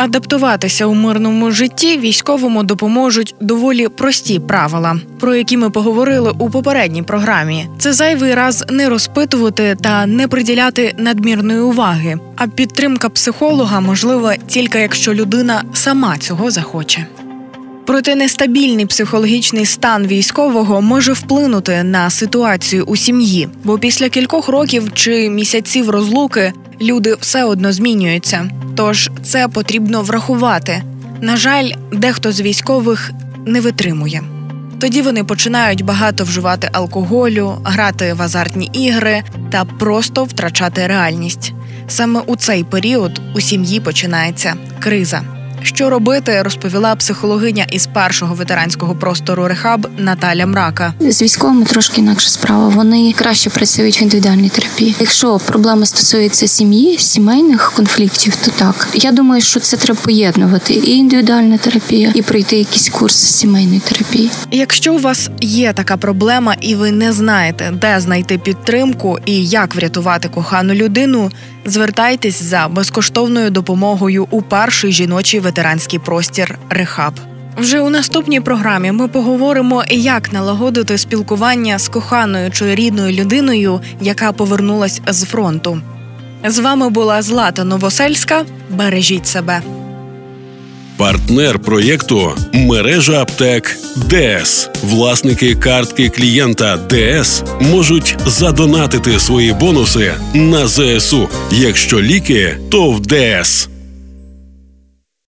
Адаптуватися у мирному житті військовому допоможуть доволі прості правила, про які ми поговорили у попередній програмі. Це зайвий раз не розпитувати та не приділяти надмірної уваги. А підтримка психолога можлива тільки якщо людина сама цього захоче. Проте нестабільний психологічний стан військового може вплинути на ситуацію у сім'ї, бо після кількох років чи місяців розлуки люди все одно змінюються. Тож це потрібно врахувати. На жаль, дехто з військових не витримує. Тоді вони починають багато вживати алкоголю, грати в азартні ігри та просто втрачати реальність. Саме у цей період у сім'ї починається криза. Що робити, розповіла психологиня із першого ветеранського простору Рехаб Наталя Мрака. З військовими трошки інакша справа. Вони краще працюють в індивідуальній терапії. Якщо проблема стосується сім'ї, сімейних конфліктів, то так я думаю, що це треба поєднувати і індивідуальна терапія, і пройти якийсь курс сімейної терапії. Якщо у вас є така проблема, і ви не знаєте, де знайти підтримку і як врятувати кохану людину, звертайтесь за безкоштовною допомогою у перший жіночий ветеранський простір Рехаб. Вже у наступній програмі ми поговоримо, як налагодити спілкування з коханою чи рідною людиною, яка повернулась з фронту. З вами була Злата Новосельська. Бережіть себе. Партнер проєкту мережа аптек ДС. Власники картки клієнта ДС можуть задонатити свої бонуси на ЗСУ. Якщо ліки, то в ДС.